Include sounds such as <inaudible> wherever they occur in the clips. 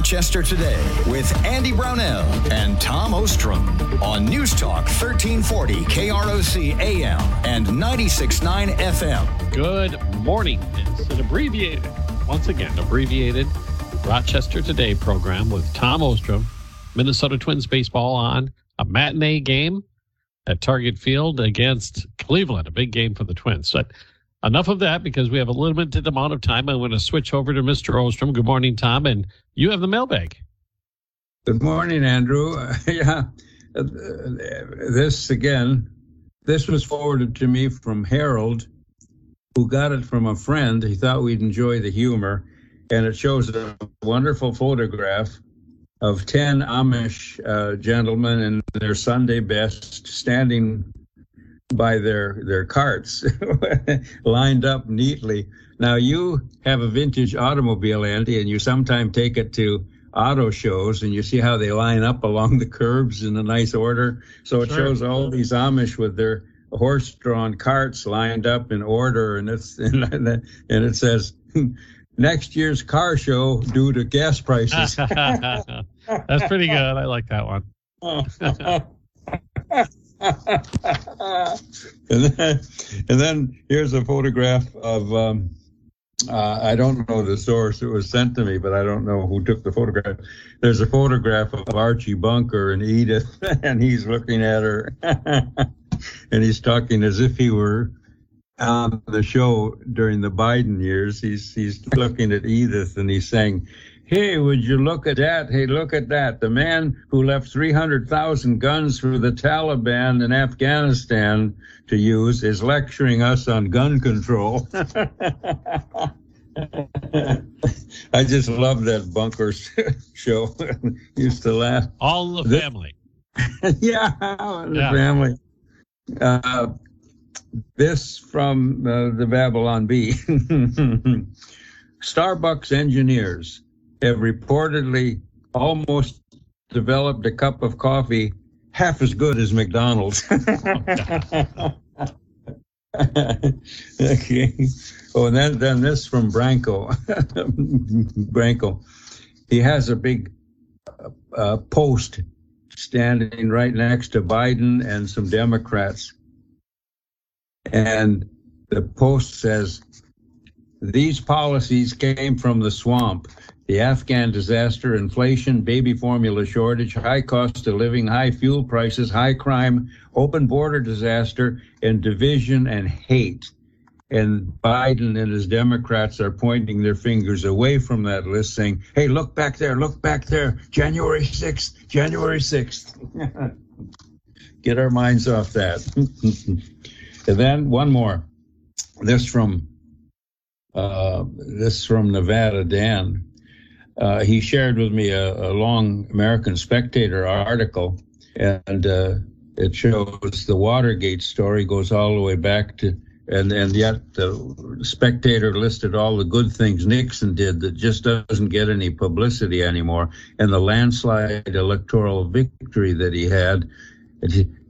Rochester Today with Andy Brownell and Tom Ostrom on News Talk 1340 KROC AM and 96.9 FM. Good morning. It's an abbreviated, once again, abbreviated Rochester Today program with Tom Ostrom, Minnesota Twins baseball on a matinee game at Target Field against Cleveland, a big game for the Twins. But enough of that because we have a limited amount of time. I'm going to switch over to Mr. Ostrom. Good morning, Tom. And you have the mailbag. Good morning, Andrew. <laughs> Yeah, uh, this again, this was forwarded to me from Harold, who got it from a friend. He thought we'd enjoy the humor. And it shows a wonderful photograph of 10 Amish uh, gentlemen in their Sunday best standing by their their carts <laughs> lined up neatly. Now you have a vintage automobile, Andy, and you sometimes take it to auto shows and you see how they line up along the curbs in a nice order. So it sure. shows all these Amish with their horse-drawn carts lined up in order, and it's and, <laughs> and it says. <laughs> Next year's car show due to gas prices. That's pretty good. I like that one. <laughs> and then, and then here's a photograph of um, uh, I don't know the source. It was sent to me, but I don't know who took the photograph. There's a photograph of Archie Bunker and Edith, <laughs> and he's looking at her, <laughs> and he's talking as if he were on the show during the Biden years. He's he's looking at Edith, and he's saying, Hey, would you look at that? Hey, look at that. The man who left 300,000 guns for the Taliban in Afghanistan to use is lecturing us on gun control. <laughs> I just love that bunker <laughs> show. <laughs> Used to laugh. All the family. yeah, the yeah. family. Uh, this from uh, the Babylon Bee. Starbucks engineers have reportedly almost developed a cup of coffee half as good as McDonald's. <laughs> okay. Oh, and then, then this from Branko. <laughs> Branko. He has a big uh, post standing right next to Biden and some Democrats. And the post says, These policies came from the swamp the Afghan disaster, inflation, baby formula shortage, high cost of living, high fuel prices, high crime, open border disaster, and division and hate. And Biden and his Democrats are pointing their fingers away from that list, saying, hey, look back there, look back there, January 6th, January 6th. <laughs> Get our minds off that. <laughs> and then one more. This from uh, this from Nevada, Dan uh, he shared with me a, a, long American Spectator article, and uh, it shows the Watergate story goes all the way back to, and and yet the Spectator listed all the good things Nixon did that just doesn't get any publicity anymore, and the landslide electoral victory that he had.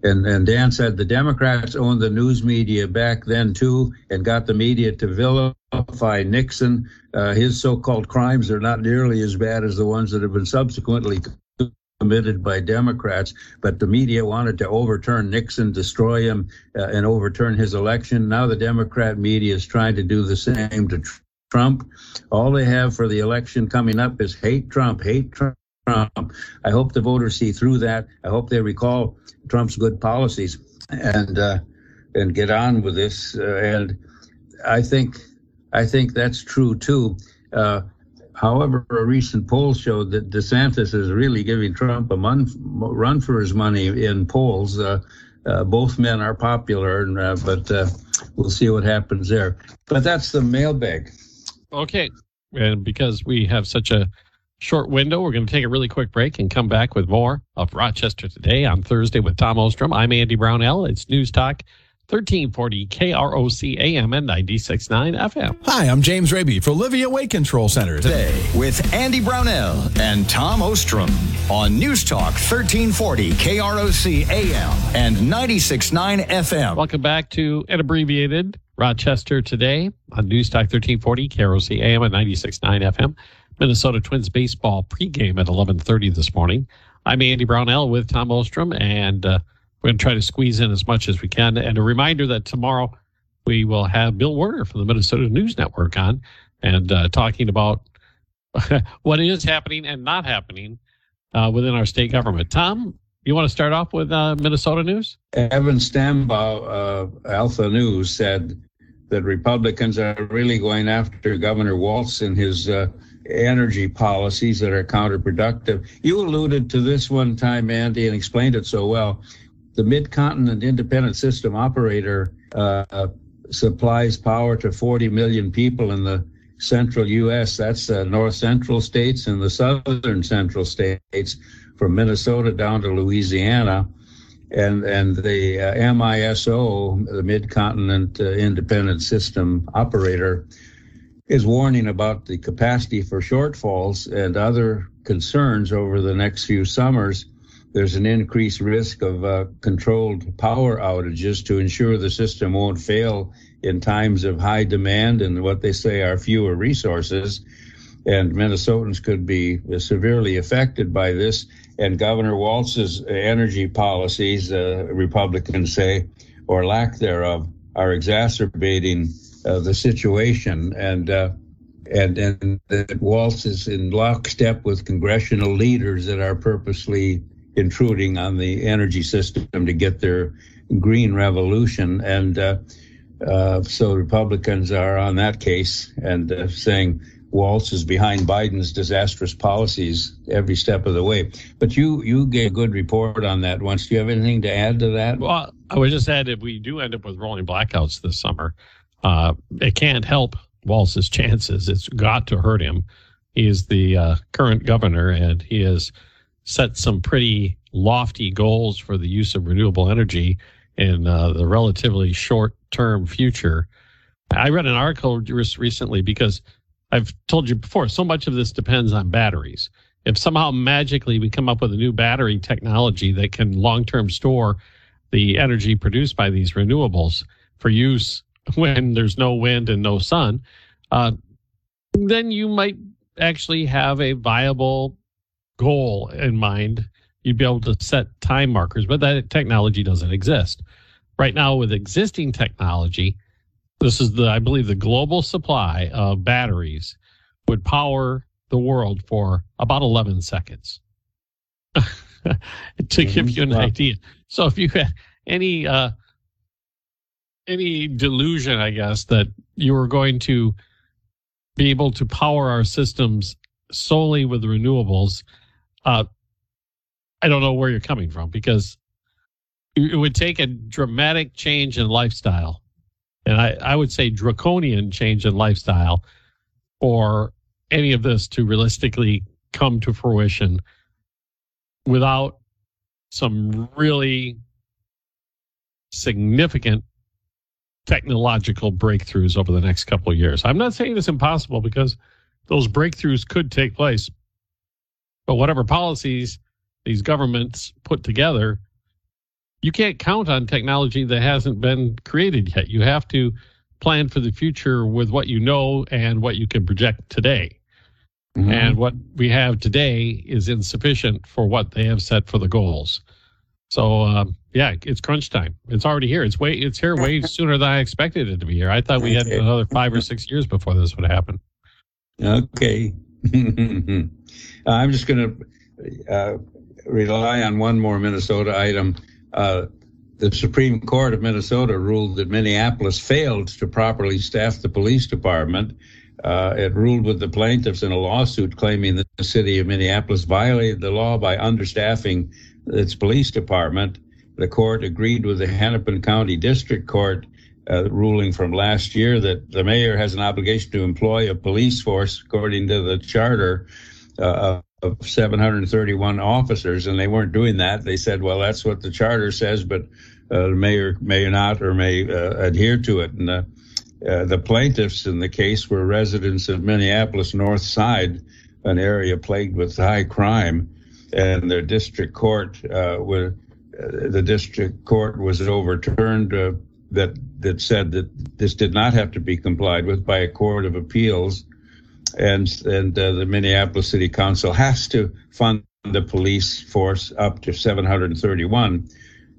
And, and Dan said the Democrats owned the news media back then too, and got the media to vilify Nixon. Uh, his so-called crimes are not nearly as bad as the ones that have been subsequently committed by Democrats. But the media wanted to overturn Nixon, destroy him, uh, and overturn his election. Now the Democrat media is trying to do the same to Trump. All they have for the election coming up is hate Trump, hate Trump. Trump. I hope the voters see through that. I hope they recall Trump's good policies and uh, and get on with this. Uh, and I think I think that's true too. Uh, however, a recent poll showed that DeSantis is really giving Trump a mon- run for his money in polls. Uh, uh, both men are popular, and, uh, but we'll see what happens there. But that's the mailbag. Okay, and because we have such a short window. We're going to take a really quick break and come back with more of Rochester Today on Thursday with Tom Ostrom. I'm Andy Brownell. It's News Talk 1340 KROC AM and 96.9 FM. Hi, I'm James Raby for Olivia Weight Control Center. Today with Andy Brownell and Tom Ostrom on News Talk 1340 KROC AM and 96.9 FM. Welcome back to an abbreviated Rochester Today on News Talk 1340 KROC AM and 96.9 FM. Minnesota Twins baseball pregame at 11:30 this morning. I'm Andy Brownell with Tom Ostrom, and uh, we're going to try to squeeze in as much as we can. And a reminder that tomorrow we will have Bill Werner from the Minnesota News Network on and uh, talking about <laughs> what is happening and not happening uh, within our state government. Tom, you want to start off with uh, Minnesota news? Evan Stambaugh, uh, Alpha News, said that Republicans are really going after Governor Walz and his uh, energy policies that are counterproductive. You alluded to this one time, Andy, and explained it so well. The Mid-Continent Independent System Operator uh, supplies power to 40 million people in the central U.S. That's the north central states and the southern central states, from Minnesota down to Louisiana, and and the uh, MISO, the Mid Continent uh, Independent System Operator, is warning about the capacity for shortfalls and other concerns over the next few summers. There's an increased risk of uh, controlled power outages to ensure the system won't fail in times of high demand and what they say are fewer resources. And Minnesotans could be severely affected by this. And Governor Walz's energy policies, uh, Republicans say, or lack thereof, are exacerbating uh, the situation. And uh, and and that Walz is in lockstep with congressional leaders that are purposely intruding on the energy system to get their green revolution. And uh, uh, so Republicans are on that case and uh, saying Walz is behind Biden's disastrous policies every step of the way. But you you gave a good report on that once. Do you have anything to add to that? Well, I would just add if we do end up with rolling blackouts this summer, uh, it can't help Walz's chances. It's got to hurt him. He is the uh, current governor, and he has set some pretty lofty goals for the use of renewable energy in uh, the relatively short term future. I read an article just recently because I've told you before, so much of this depends on batteries. If somehow magically we come up with a new battery technology that can long term store the energy produced by these renewables for use <laughs> when there's no wind and no sun, uh, then you might actually have a viable goal in mind. You'd be able to set time markers, but that technology doesn't exist right now with existing technology, this is the, I believe, the global supply of batteries would power the world for about 11 seconds. <laughs> to give you an idea. So if you had any, uh, any delusion, I guess, that you were going to be able to power our systems solely with renewables, uh, I don't know where you're coming from because it would take a dramatic change in lifestyle, and I, I would say draconian change in lifestyle, for any of this to realistically come to fruition without some really significant technological breakthroughs over the next couple of years. I'm not saying it's impossible because those breakthroughs could take place. But whatever policies these governments put together you can't count on technology that hasn't been created yet. You have to plan for the future with what you know and what you can project today. Mm-hmm. And what we have today is insufficient for what they have set for the goals. So um, yeah, it's crunch time. It's already here. It's way it's here way <laughs> sooner than I expected it to be here. I thought we had another five or <laughs> six years before this would happen. Okay, <laughs> I'm just going to uh, rely on one more Minnesota item. Uh, the Supreme Court of Minnesota ruled that Minneapolis failed to properly staff the police department. Uh, it ruled with the plaintiffs in a lawsuit claiming that the city of Minneapolis violated the law by understaffing its police department. The court agreed with the Hennepin County District Court uh, ruling from last year that the mayor has an obligation to employ a police force according to the charter uh, of 731 officers, and they weren't doing that. They said, well, that's what the charter says, but uh, the mayor may not or may uh, adhere to it. And uh, uh, the plaintiffs in the case were residents of Minneapolis North Side, an area plagued with high crime, and their district court uh, was uh, the district court was overturned that that said that this did not have to be complied with by a court of appeals and and uh, the Minneapolis City Council has to fund the police force up to 731,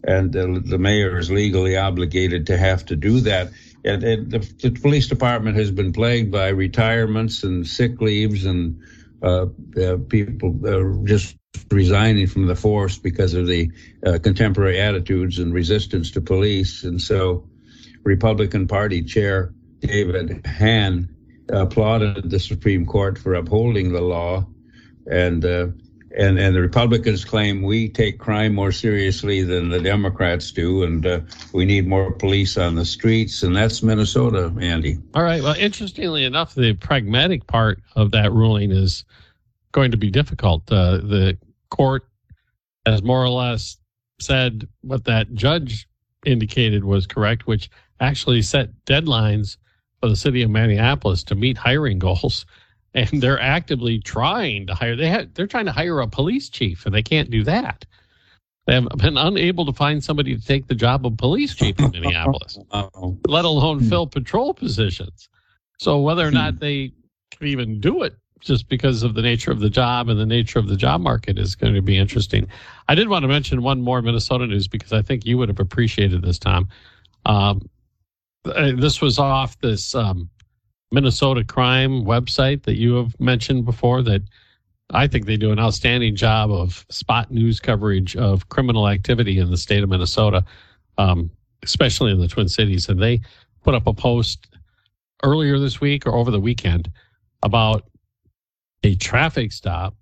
and uh, the mayor is legally obligated to have to do that. And, and the, the, police department has been plagued by retirements and sick leaves and uh, uh people uh, just resigning from the force because of the uh, contemporary attitudes and resistance to police. And so, Republican Party Chair David Hann applauded the Supreme Court for upholding the law, and uh, and and the Republicans claim we take crime more seriously than the Democrats do, and uh, we need more police on the streets, and that's Minnesota, Andy. All right. Well, interestingly enough, the pragmatic part of that ruling is going to be difficult. Uh, the court has more or less said what that judge indicated was correct, which actually set deadlines for the city of Minneapolis to meet hiring goals. And they're actively trying to hire. They had, they're trying to hire a police chief, and they can't do that. They have been unable to find somebody to take the job of police chief in Minneapolis, <laughs> let alone hmm. fill patrol positions. So whether or not hmm. they can even do it just because of the nature of the job and the nature of the job market is going to be interesting. I did want to mention one more Minnesota news because I think you would have appreciated this, Tom. Um, uh, this was off this um, Minnesota crime website that you have mentioned before that I think they do an outstanding job of spot news coverage of criminal activity in the state of Minnesota, um, especially in the Twin Cities. And they put up a post earlier this week or over the weekend about a traffic stop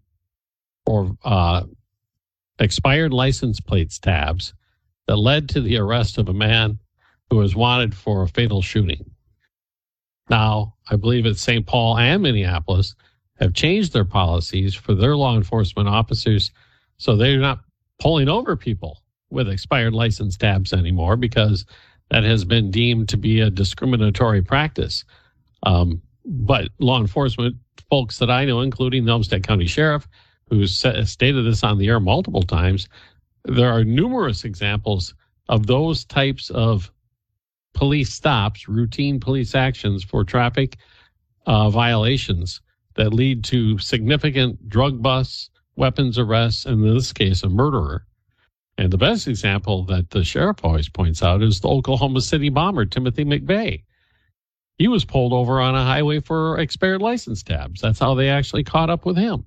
or uh, expired license plates tabs that led to the arrest of a man who was wanted for a fatal shooting. Now, I believe it's St. Paul and Minneapolis have changed their policies for their law enforcement officers so they're not pulling over people with expired license tabs anymore because that has been deemed to be a discriminatory practice. Um, but law enforcement folks that I know, including the Olmsted County Sheriff, who stated this on the air multiple times, there are numerous examples of those types of police stops, routine police actions for traffic uh, violations that lead to significant drug busts, weapons arrests, and in this case, a murderer. And the best example that the sheriff always points out is the Oklahoma City bomber, Timothy McVeigh. He was pulled over on a highway for expired license tabs. That's how they actually caught up with him.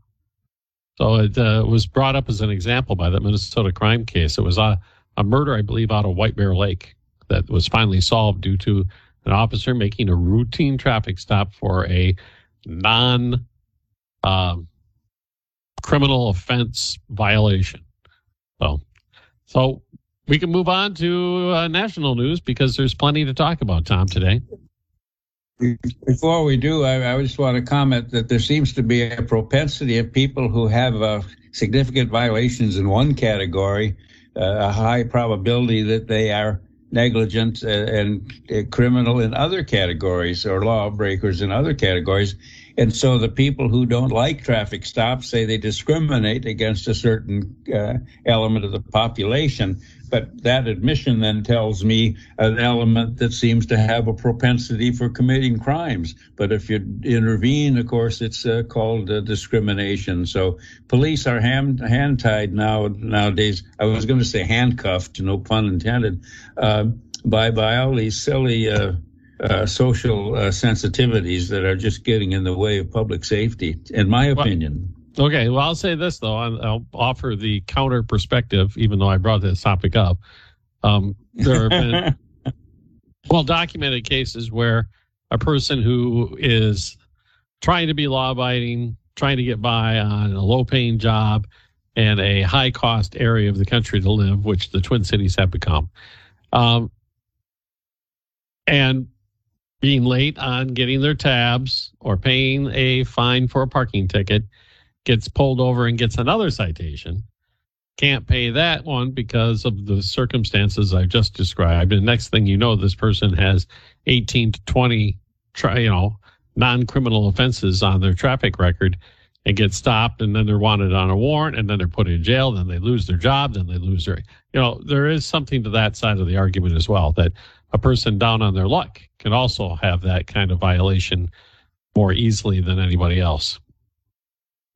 So it uh, was brought up as an example by that Minnesota crime case. It was a, a murder, I believe, out of White Bear Lake that was finally solved due to an officer making a routine traffic stop for a non uh, criminal offense violation. So, so we can move on to uh, national news because there's plenty to talk about, Tom, today. Before we do, I, I, just want to comment that there seems to be a propensity of people who have uh, significant violations in one category, uh, a high probability that they are negligent uh, and uh, criminal in other categories or lawbreakers in other categories. And so the people who don't like traffic stops say they discriminate against a certain uh, element of the population. But that admission then tells me an element that seems to have a propensity for committing crimes. But if you intervene, of course, it's uh, called uh, discrimination. So police are hand, hand tied now nowadays. I was going to say handcuffed, no pun intended, uh, by by all these silly. Uh, social uh, sensitivities that are just getting in the way of public safety, in my opinion. Okay, well, I'll say this though. I'll, I'll offer the counter perspective, even though I brought this topic up. Um, there have been <laughs> well documented cases where a person who is trying to be law abiding, trying to get by on a low paying job and a high cost area of the country to live, which the Twin Cities have become, um, and being late on getting their tabs or paying a fine for a parking ticket gets pulled over and gets another citation. Can't pay that one because of the circumstances I've just described. And next thing you know, this person has 18 to 20, you know, non-criminal offenses on their traffic record and get stopped and then they're wanted on a warrant and then they're put in jail then they lose their job then they lose their you know there is something to that side of the argument as well that a person down on their luck can also have that kind of violation more easily than anybody else.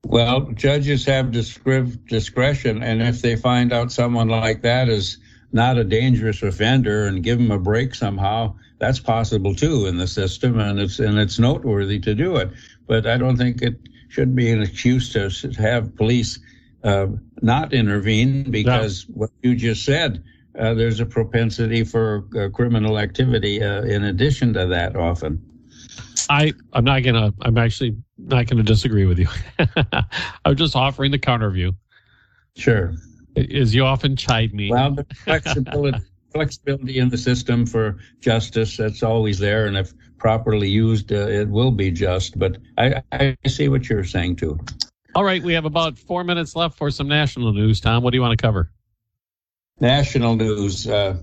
Well, judges have discretion, and if they find out someone like that is not a dangerous offender and give them a break somehow, that's possible too in the system, and it's and it's noteworthy to do it. But I don't think it should be an excuse to have police uh, not intervene because no. what you just said. Uh, there's a propensity for uh, criminal activity uh, in addition to that often. I I'm not gonna I'm actually not gonna disagree with you. <laughs> I'm just offering the counter view. Sure. As you often chide me. Well, the flexibility <laughs> flexibility in the system for justice that's always there, and if properly used, uh, it will be just. But I, I see what you're saying too. All right, we have about four minutes left for some national news. Tom, what do you want to cover? National news. Uh,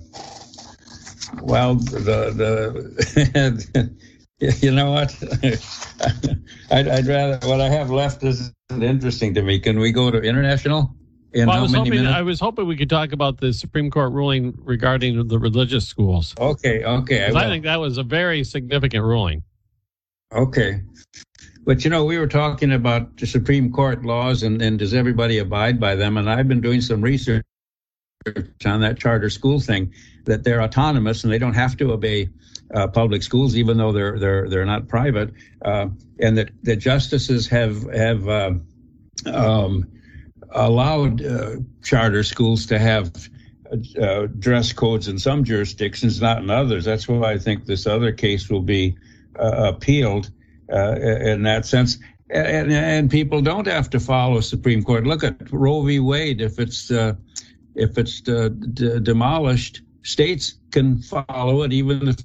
well, the the <laughs> You know what? <laughs> I'd, I'd, rather what I have left isn't interesting to me. Can we go to international? In well, I was hoping minutes? I was hoping we could talk about the Supreme Court ruling regarding the religious schools. Okay, okay. I, I think that was a very significant ruling. Okay. But you know, we were talking about the Supreme Court laws and, and does everybody abide by them? And I've been doing some research on that charter school thing that they're autonomous and they don't have to obey uh, public schools, even though they're they're they're not private, uh, and that the justices have have uh, um, allowed uh, charter schools to have uh, dress codes in some jurisdictions, not in others. That's why I think this other case will be uh, appealed in that sense. And, and, people don't have to follow Supreme Court. Look at Roe v. Wade. If it's if it's d- demolished, states can follow it, even if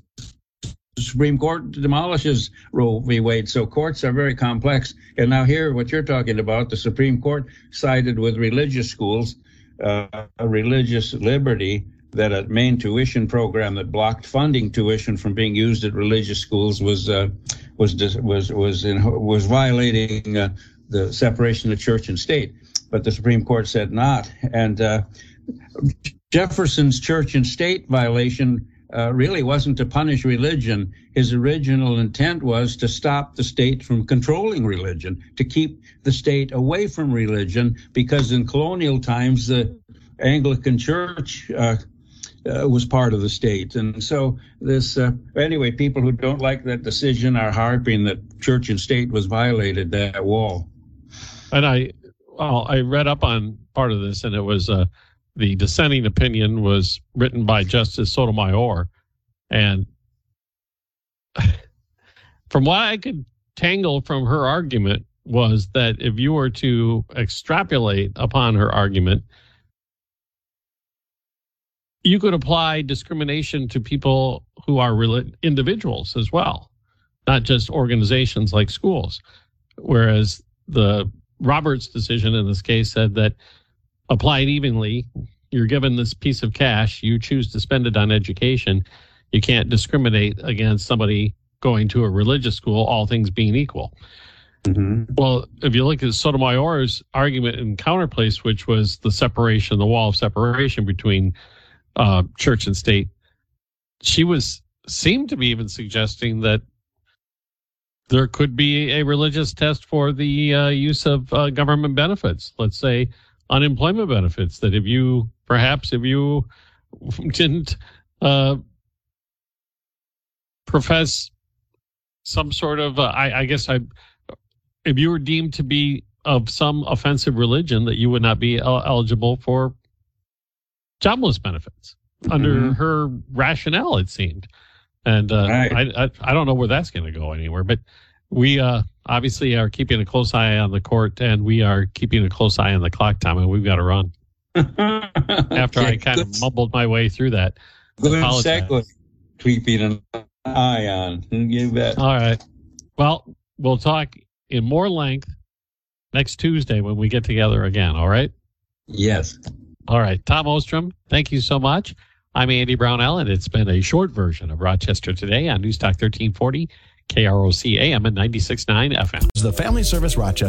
Supreme Court demolishes Roe v. Wade. So courts are very complex. And now here, what you're talking about, the Supreme Court sided with religious schools, uh, a religious liberty that a Maine tuition program that blocked funding tuition from being used at religious schools was uh, was was was in, was violating uh, the separation of church and state. But the Supreme Court said not. And uh, Jefferson's church and state violation uh, really wasn't to punish religion. His original intent was to stop the state from controlling religion, to keep the state away from religion, because in colonial times, the Anglican Church uh, uh, was part of the state. And so, this, uh, anyway, people who don't like that decision are harping that church and state was violated, that wall. And I, well, I read up on part of this, and it was, uh, the dissenting opinion was written by Justice Sotomayor. And <laughs> from what I could tangle from her argument was that if you were to extrapolate upon her argument, you could apply discrimination to people who are individuals as well, not just organizations like schools. Whereas the Roberts decision in this case said that applied evenly. You're given this piece of cash, you choose to spend it on education. You can't discriminate against somebody going to a religious school, all things being equal. Mm-hmm. Well, if you look at Sotomayor's argument in counterplace, which was the separation, the wall of separation between uh, church and state, she was seemed to be even suggesting that there could be a religious test for the uh, use of uh, government benefits. Let's say unemployment benefits that if you perhaps if you <laughs> didn't uh, profess some sort of uh, I, I, guess I if you were deemed to be of some offensive religion that you would not be el- eligible for jobless benefits mm-hmm. under her rationale it seemed and uh, right. I, I, I don't know where that's going to go anywhere but we uh, obviously are keeping a close eye on the court, and we are keeping a close eye on the clock time, and we've got to run. <laughs> After I kind of mumbled my way through that. Good segue. Keeping an eye on. You bet. All right. Well, we'll talk in more length next Tuesday when we get together again. All right. Yes. All right. Tom Ostrom, thank you so much. I'm Andy Brownell, and it's been a short version of Rochester Today on News Talk 1340 KROC AM and 96.9 FM. The Family Service Rochester.